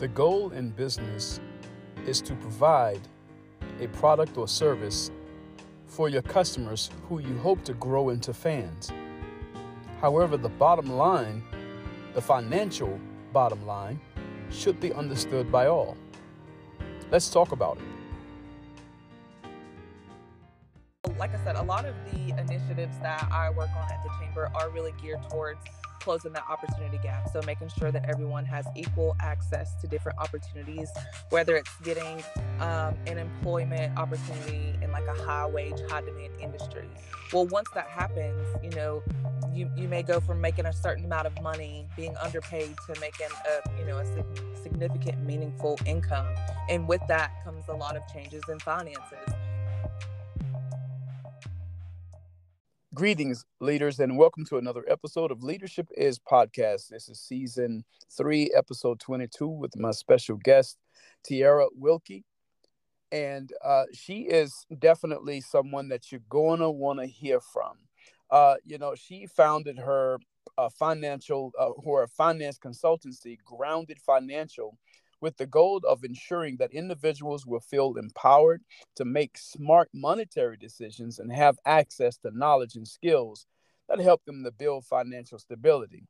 The goal in business is to provide a product or service for your customers who you hope to grow into fans. However, the bottom line, the financial bottom line, should be understood by all. Let's talk about it. Like I said, a lot of the initiatives that I work on at the Chamber are really geared towards closing that opportunity gap. So making sure that everyone has equal access to different opportunities, whether it's getting um, an employment opportunity in like a high wage, high demand industry. Well, once that happens, you know, you, you may go from making a certain amount of money, being underpaid, to making a you know a significant, meaningful income, and with that comes a lot of changes in finances. Greetings, leaders, and welcome to another episode of Leadership is Podcast. This is season three, episode 22, with my special guest, Tiara Wilkie. And uh, she is definitely someone that you're going to want to hear from. Uh, you know, she founded her uh, financial, uh, her finance consultancy, Grounded Financial, with the goal of ensuring that individuals will feel empowered to make smart monetary decisions and have access to knowledge and skills that help them to build financial stability.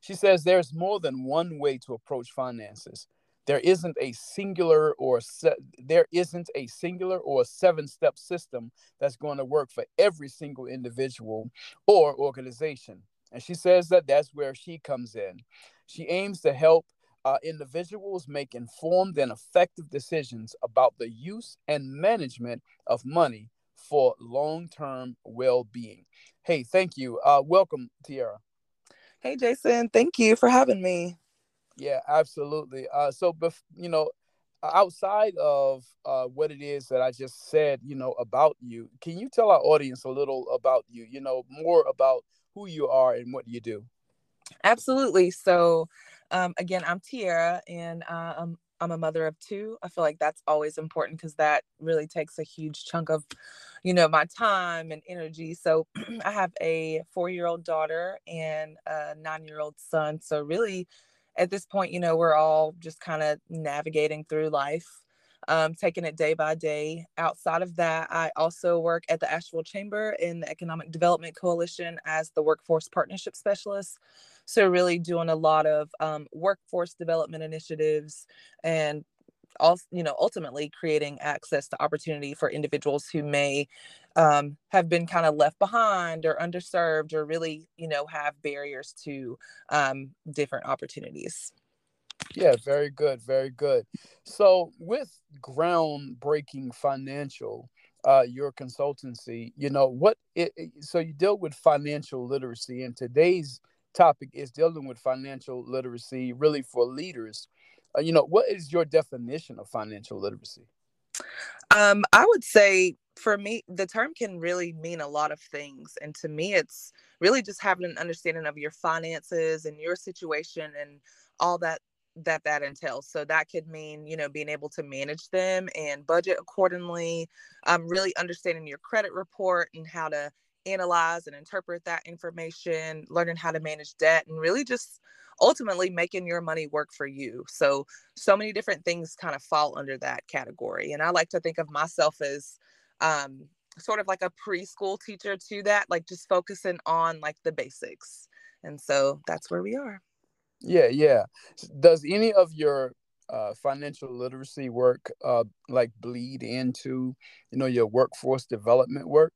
She says there's more than one way to approach finances. There isn't a singular or se- there isn't a singular or seven-step system that's going to work for every single individual or organization. And she says that that's where she comes in. She aims to help uh, individuals make informed and effective decisions about the use and management of money for long term well being. Hey, thank you. Uh, welcome, Tiara. Hey, Jason. Thank you for having me. Yeah, absolutely. Uh, so, bef- you know, outside of uh, what it is that I just said, you know, about you, can you tell our audience a little about you? You know, more about who you are and what you do. Absolutely. So, um, again, I'm Tiara, and uh, I'm I'm a mother of two. I feel like that's always important because that really takes a huge chunk of, you know, my time and energy. So I have a four-year-old daughter and a nine-year-old son. So really, at this point, you know, we're all just kind of navigating through life um, taking it day by day. Outside of that, I also work at the Asheville Chamber in the Economic Development Coalition as the Workforce Partnership Specialist. So, really doing a lot of um, workforce development initiatives and also, you know, ultimately creating access to opportunity for individuals who may um, have been kind of left behind or underserved or really, you know, have barriers to um, different opportunities. Yeah, very good, very good. So with groundbreaking financial, uh, your consultancy, you know what? It, so you deal with financial literacy, and today's topic is dealing with financial literacy, really for leaders. Uh, you know, what is your definition of financial literacy? Um, I would say for me, the term can really mean a lot of things. And to me, it's really just having an understanding of your finances and your situation and all that that that entails. So that could mean you know being able to manage them and budget accordingly um, really understanding your credit report and how to analyze and interpret that information learning how to manage debt and really just ultimately making your money work for you. So so many different things kind of fall under that category and i like to think of myself as um, sort of like a preschool teacher to that like just focusing on like the basics. And so that's where we are yeah, yeah. Does any of your uh, financial literacy work uh, like bleed into you know your workforce development work?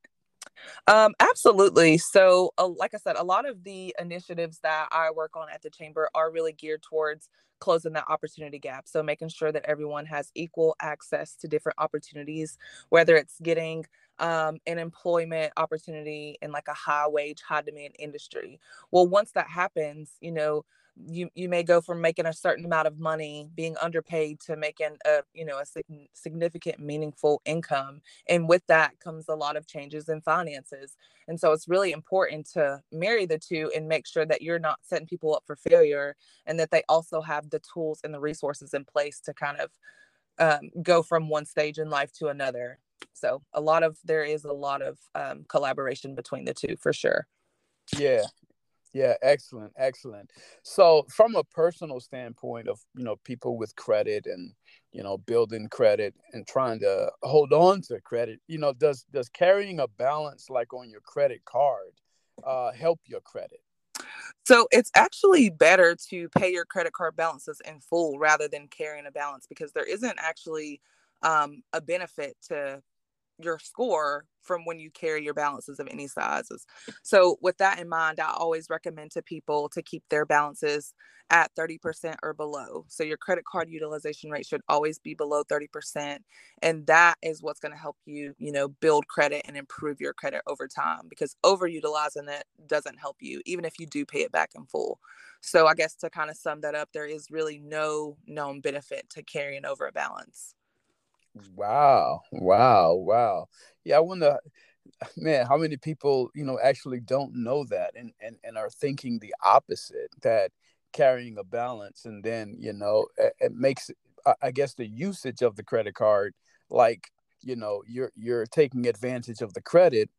Um, absolutely. So, uh, like I said, a lot of the initiatives that I work on at the chamber are really geared towards closing that opportunity gap. So, making sure that everyone has equal access to different opportunities, whether it's getting um, an employment opportunity in like a high wage, high demand industry. Well, once that happens, you know, you you may go from making a certain amount of money being underpaid to making a you know a sig- significant meaningful income and with that comes a lot of changes in finances. And so it's really important to marry the two and make sure that you're not setting people up for failure and that they also have the tools and the resources in place to kind of um, go from one stage in life to another. So a lot of there is a lot of um, collaboration between the two for sure. Yeah Yeah, excellent, excellent. So, from a personal standpoint of you know people with credit and you know building credit and trying to hold on to credit, you know, does does carrying a balance like on your credit card uh, help your credit? So it's actually better to pay your credit card balances in full rather than carrying a balance because there isn't actually um, a benefit to your score from when you carry your balances of any sizes. So, with that in mind, I always recommend to people to keep their balances at 30% or below. So, your credit card utilization rate should always be below 30%. And that is what's going to help you, you know, build credit and improve your credit over time because overutilizing it doesn't help you, even if you do pay it back in full. So, I guess to kind of sum that up, there is really no known benefit to carrying over a balance. Wow, wow, wow. Yeah, I wonder, man, how many people, you know, actually don't know that and, and, and are thinking the opposite that carrying a balance and then, you know, it, it makes, I guess, the usage of the credit card like, you know, you're you're taking advantage of the credit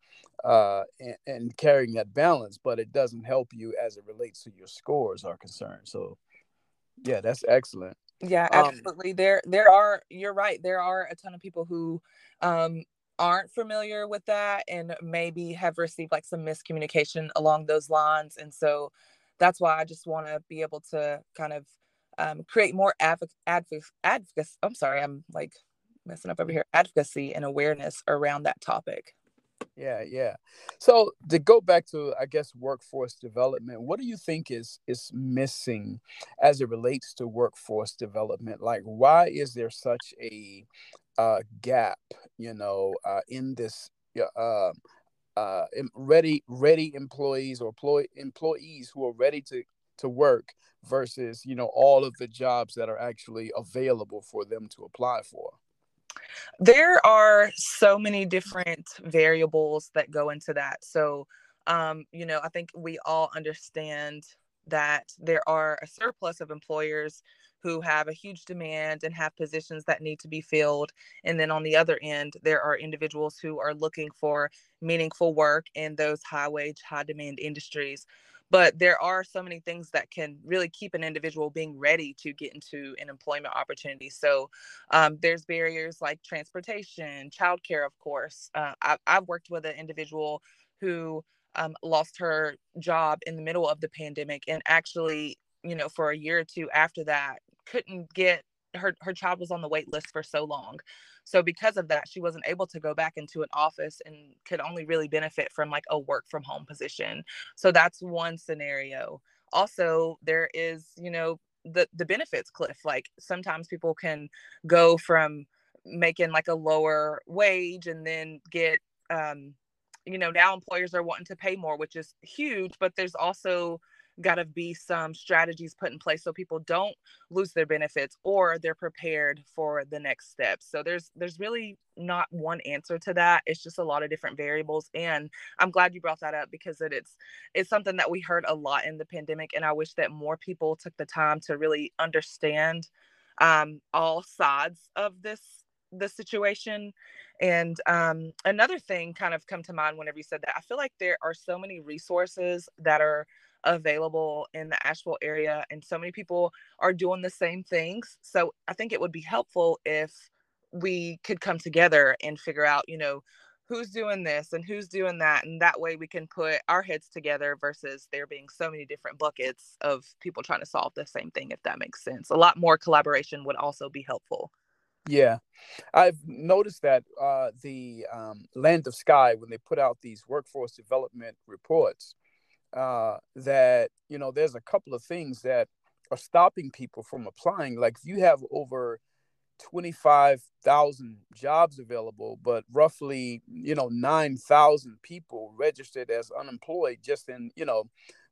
uh, and, and carrying that balance, but it doesn't help you as it relates to your scores are concerned. So, yeah, that's excellent. Yeah, um, absolutely. Um, there there are you're right. There are a ton of people who um aren't familiar with that and maybe have received like some miscommunication along those lines and so that's why I just want to be able to kind of um, create more advocacy, advocacy. I'm sorry, I'm like messing up over here. Advocacy and awareness around that topic. Yeah, yeah. So to go back to I guess workforce development, what do you think is is missing as it relates to workforce development? Like why is there such a uh, gap, you know, uh, in this uh, uh, ready ready employees or employee employees who are ready to to work versus you know all of the jobs that are actually available for them to apply for there are so many different variables that go into that. So, um, you know, I think we all understand that there are a surplus of employers who have a huge demand and have positions that need to be filled. And then on the other end, there are individuals who are looking for meaningful work in those high wage, high demand industries but there are so many things that can really keep an individual being ready to get into an employment opportunity. So um, there's barriers like transportation childcare of course. Uh, I, have worked with an individual who um, lost her job in the middle of the pandemic and actually you know for a year or two after that couldn't get her her child was on the wait list for so long so because of that she wasn't able to go back into an office and could only really benefit from like a work from home position. So that's one scenario. Also there is you know the the benefits cliff like sometimes people can go from making like a lower wage and then get um you know now employers are wanting to pay more which is huge but there's also got to be some strategies put in place so people don't lose their benefits or they're prepared for the next steps so there's there's really not one answer to that. It's just a lot of different variables and i'm glad you brought that up because it, it's it's something that we heard a lot in the pandemic and i wish that more people took the time to really understand um, all sides of this the situation. And um, another thing kind of come to mind whenever you said that i feel like there are so many resources that are available in the Asheville area, and so many people are doing the same things. So I think it would be helpful if we could come together and figure out, you know, who's doing this and who's doing that. And that way we can put our heads together versus there being so many different buckets of people trying to solve the same thing, if that makes sense. A lot more collaboration would also be helpful. Yeah, I've noticed that uh, the um, Land of Sky, when they put out these workforce development reports, uh, that you know there's a couple of things that are stopping people from applying. Like if you have over 25,000 jobs available, but roughly, you know, 9,000 people registered as unemployed just in, you know,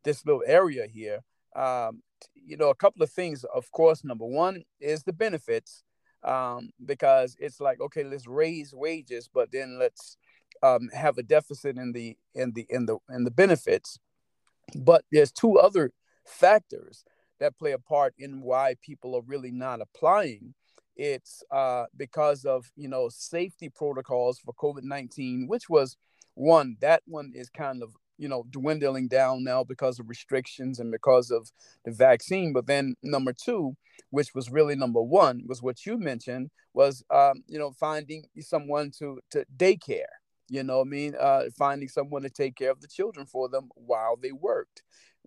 this little area here. Um, you know, a couple of things, of course, number one is the benefits, um, because it's like, okay, let's raise wages, but then let's um, have a deficit in the in the in the in the benefits. But there's two other factors that play a part in why people are really not applying. It's uh, because of you know safety protocols for COVID nineteen, which was one that one is kind of you know dwindling down now because of restrictions and because of the vaccine but then number two which was really number one was what you mentioned was um, you know finding someone to to daycare you know i mean uh, finding someone to take care of the children for them while they worked.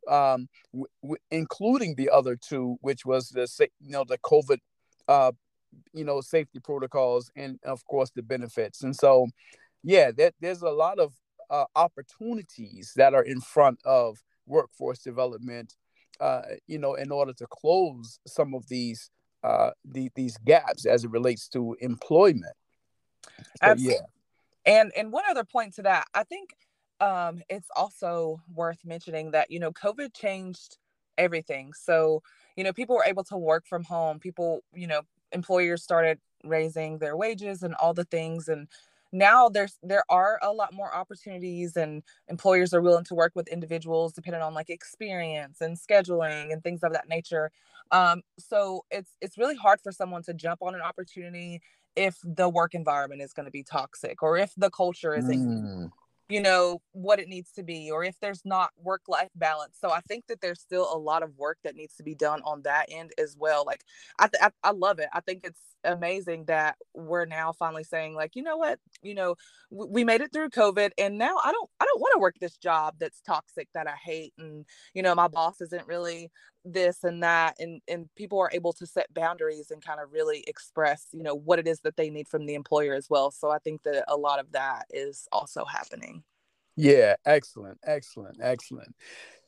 Um, w- w- including the other two which was the you know the covid uh, you know safety protocols and of course the benefits. And so yeah there's a lot of uh, opportunities that are in front of workforce development uh, you know in order to close some of these uh, the, these gaps as it relates to employment. So, yeah and and one other point to that i think um, it's also worth mentioning that you know covid changed everything. So you know people were able to work from home. People you know employers started raising their wages and all the things. And now there's there are a lot more opportunities and employers are willing to work with individuals depending on like experience and scheduling and things of that nature. Um, so it's it's really hard for someone to jump on an opportunity if the work environment is going to be toxic or if the culture isn't mm. you know what it needs to be or if there's not work life balance. So i think that there's still a lot of work that needs to be done on that end as well like i th- I, I love it. I think it's amazing that we're now finally saying like you know what? You know we made it through covid and now i don't i don't want to work this job that's toxic that i hate and you know my boss isn't really this and that and and people are able to set boundaries and kind of really express you know what it is that they need from the employer as well. So i think that a lot of that is also happening. Yeah excellent excellent excellent.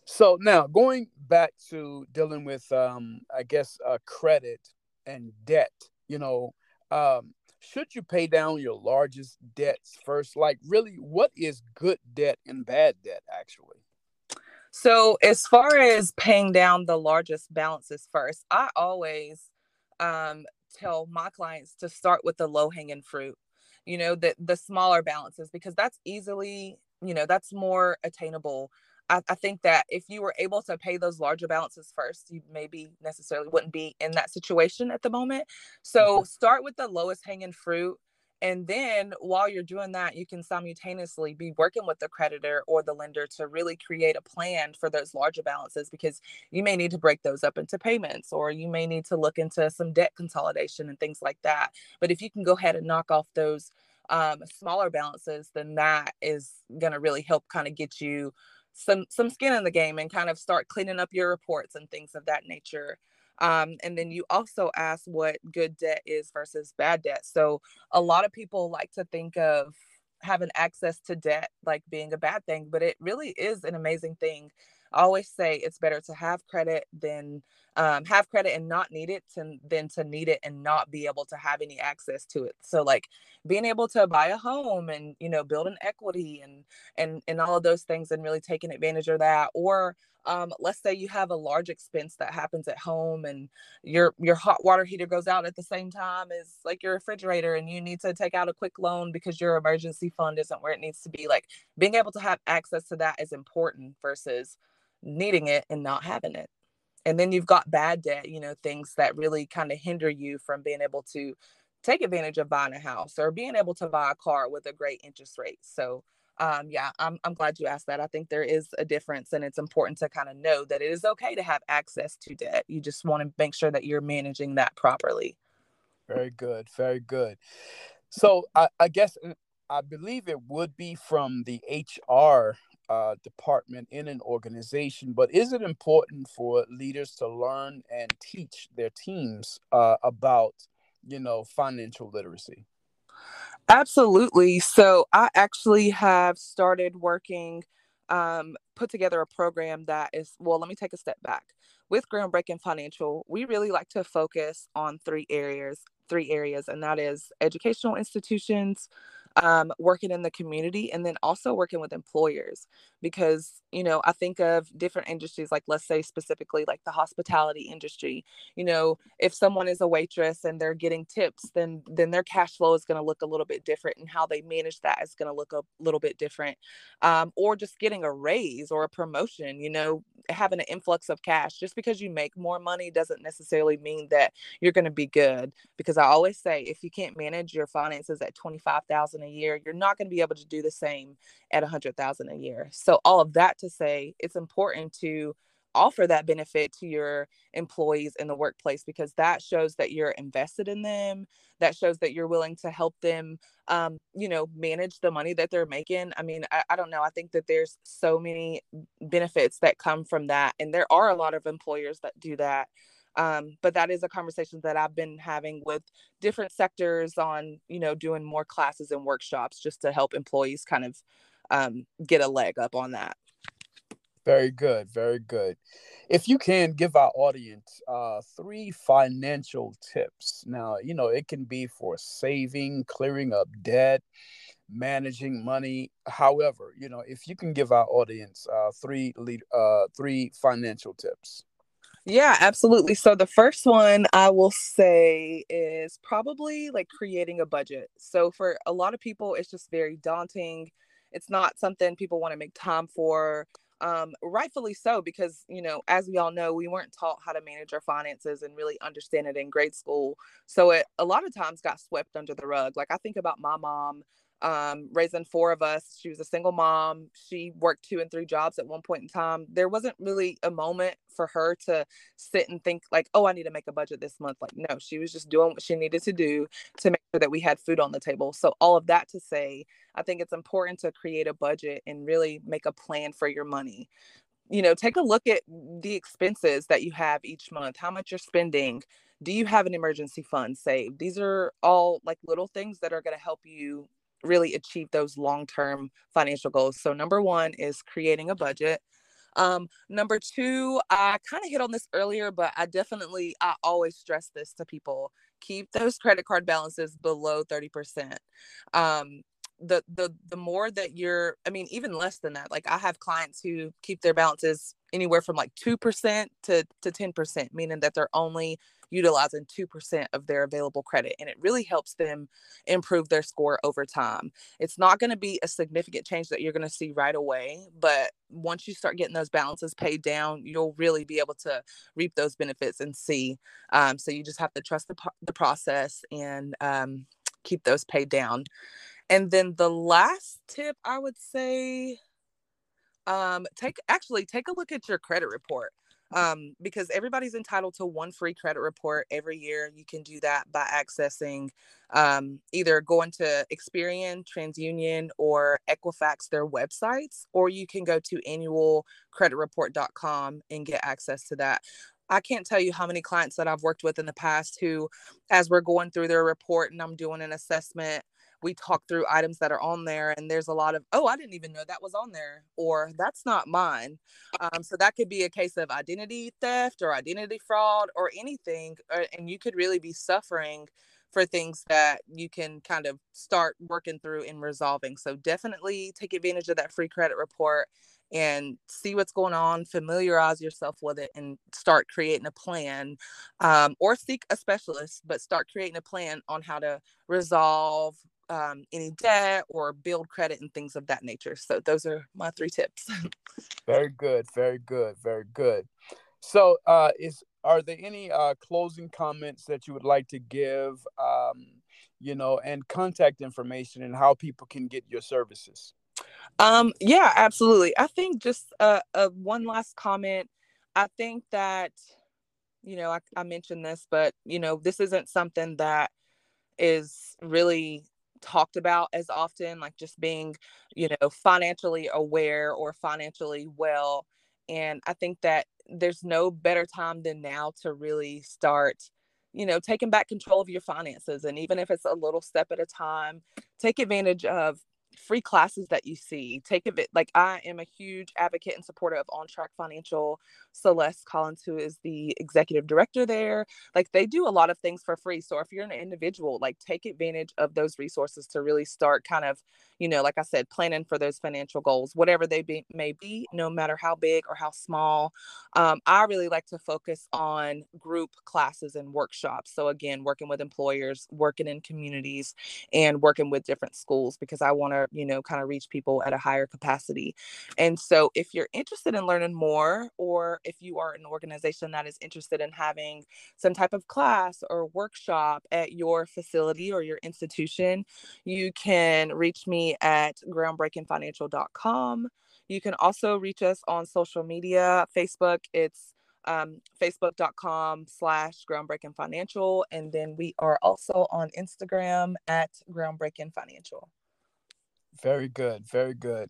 So now going back to dealing with um i guess uh, credit and debt you know um should you pay down your largest debts first like really what is good debt and bad debt actually so, as far as paying down the largest balances first, I always um, tell my clients to start with the low hanging fruit, you know, the, the smaller balances, because that's easily, you know, that's more attainable. I, I think that if you were able to pay those larger balances first, you maybe necessarily wouldn't be in that situation at the moment. So, mm-hmm. start with the lowest hanging fruit and then while you're doing that, you can simultaneously be working with the creditor or the lender to really create a plan for those larger balances because you may need to break those up into payments or you may need to look into some debt consolidation and things like that. But if you can go ahead and knock off those um, smaller balances, then that is going to really help kind of get you some some skin in the game and kind of start cleaning up your reports and things of that nature. Um, and then you also ask what good debt is versus bad debt. So a lot of people like to think of having access to debt like being a bad thing, but it really is an amazing thing. I always say it's better to have credit than um, have credit and not need it to, than to need it and not be able to have any access to it. So like being able to buy a home and you know build an equity and and and all of those things and really taking advantage of that. Or um, let's say you have a large expense that happens at home and your your hot water heater goes out at the same time as like your refrigerator and you need to take out a quick loan because your emergency fund isn't where it needs to be. Like being able to have access to that is important versus needing it and not having it and then you've got bad debt you know things that really kind of hinder you from being able to take advantage of buying a house or being able to buy a car with a great interest rate so um, yeah, I'm, I'm glad you asked that. I think there is a difference, and it's important to kind of know that it is okay to have access to debt. You just want to make sure that you're managing that properly. Very good. Very good. So I, I guess uh, I believe it would be from the HR uh, department in an organization, but is it important for leaders to learn and teach their teams uh, about, you know, financial literacy? Absolutely. So I actually have started working, um, put together a program that is, well, let me take a step back. With Groundbreaking Financial, we really like to focus on three areas, three areas, and that is educational institutions, um, working in the community and then also working with employers because you know i think of different industries like let's say specifically like the hospitality industry. You know if someone is a waitress and they're getting tips then then their cash flow is going to look a little bit different and how they manage that is going to look a little bit different. Um, or just getting a raise or a promotion you know having an influx of cash. Just because you make more money doesn't necessarily mean that you're going to be good because i always say if you can't manage your finances at 25000 a year you're not going to be able to do the same at a 100000 a year. So all of that to say it's important to offer that benefit to your employees in the workplace because that shows that you're invested in them that shows that you're willing to help them um, you know manage the money that they're making. I mean I, I don't know i think that there's so many benefits that come from that and there are a lot of employers that do that um, but that is a conversation that i've been having with different sectors on you know doing more classes and workshops just to help employees kind of um, get a leg up on that very good, very good. If you can give our audience uh, three financial tips. Now, you know, it can be for saving, clearing up debt, managing money. However, you know, if you can give our audience uh, three lead, uh, three financial tips. Yeah, absolutely. So the first one I will say is probably like creating a budget. So for a lot of people, it's just very daunting. It's not something people want to make time for um, rightfully so because you know as we all know we weren't taught how to manage our finances and really understand it in grade school so it a lot of times got swept under the rug like i think about my mom um, raising four of us. She was a single mom. She worked two and three jobs at one point in time. There wasn't really a moment for her to sit and think like, oh, I need to make a budget this month. Like, no, she was just doing what she needed to do to make sure that we had food on the table. So all of that to say, I think it's important to create a budget and really make a plan for your money. You know, take a look at the expenses that you have each month, how much you're spending. Do you have an emergency fund saved? These are all like little things that are going to help you really achieve those long-term financial goals. So number one is creating a budget. Um, number two, I kind of hit on this earlier, but I definitely I always stress this to people: keep those credit card balances below thirty percent. Um, the the the more that you're, I mean, even less than that. Like I have clients who keep their balances anywhere from like two percent to to ten percent, meaning that they're only utilizing 2% of their available credit. And it really helps them improve their score over time. It's not going to be a significant change that you're going to see right away, but once you start getting those balances paid down, you'll really be able to reap those benefits and see. Um, so you just have to trust the, the process and um, keep those paid down. And then the last tip I would say um take actually take a look at your credit report um, because everybody's entitled to one free credit report every year. You can do that by accessing um, either going to Experian, TransUnion, or Equifax, their websites, or you can go to annualcreditreport.com and get access to that. I can't tell you how many clients that I've worked with in the past who, as we're going through their report and I'm doing an assessment, we talk through items that are on there and there's a lot of oh i didn't even know that was on there or that's not mine. Um, so that could be a case of identity theft or identity fraud or anything or, uh, and you could really be suffering for things that you can kind of start working through and resolving. So definitely take advantage of that free credit report and see what's going on, familiarize yourself with it, and start creating a plan um, or seek a specialist, but start creating a plan on how to resolve um, any debt or build credit and things of that nature. So those are my three tips. very good, very good, very good. So uh, is are there any uh, closing comments that you would like to give? Um, you know, and contact information and how people can get your services. Um, yeah, absolutely. I think just uh, uh, one last comment. I think that, you know, I, I mentioned this, but, you know, this isn't something that is really talked about as often like just being you know financially aware or financially well and i think that there's no better time than now to really start you know taking back control of your finances and even if it's a little step at a time take advantage of free classes that you see. Take of it. Like I am a huge advocate and supporter of On Track Financial. Celeste Collins, who is the executive director there, like they do a lot of things for free. So if you're an individual, like take advantage of those resources to really start kind of, you know, like I said, planning for those financial goals, whatever they be, may be, no matter how big or how small. Um, I really like to focus on group classes and workshops. So again, working with employers, working in communities, and working with different schools because I want to you know, kind of reach people at a higher capacity. And so if you're interested in learning more, or if you are an organization that is interested in having some type of class or workshop at your facility or your institution, you can reach me at groundbreakingfinancial.com. You can also reach us on social media, Facebook, it's um, facebook.com slash groundbreaking financial. And then we are also on Instagram at groundbreaking financial. Very good. Very good.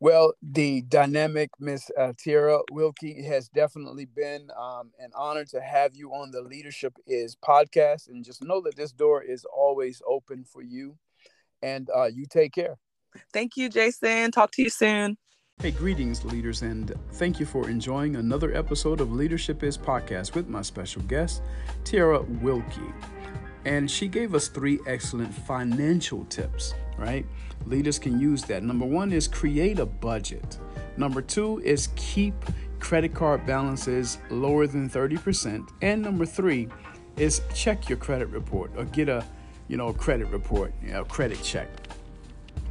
Well, the dynamic Miss uh, Tiara Wilkie has definitely been um, an honor to have you on the Leadership Is podcast. And just know that this door is always open for you. And uh, you take care. Thank you, Jason. Talk to you soon. Hey, greetings, leaders, and thank you for enjoying another episode of Leadership Is Podcast with my special guest, Tiara Wilkie. And she gave us three excellent financial tips, right? Leaders can use that. Number one is create a budget, number two is keep credit card balances lower than 30%, and number three is check your credit report or get a you know credit report, you know, credit check.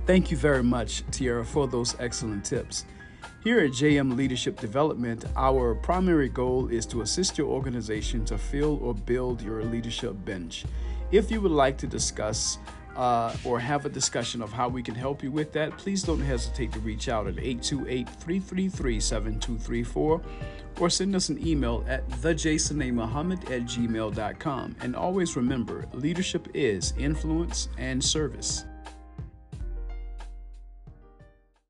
Thank you very much, Tiara, for those excellent tips. Here at JM Leadership Development, our primary goal is to assist your organization to fill or build your leadership bench. If you would like to discuss uh, or have a discussion of how we can help you with that, please don't hesitate to reach out at 828 333 7234 or send us an email at thejasonmuhammad at gmail.com. And always remember leadership is influence and service.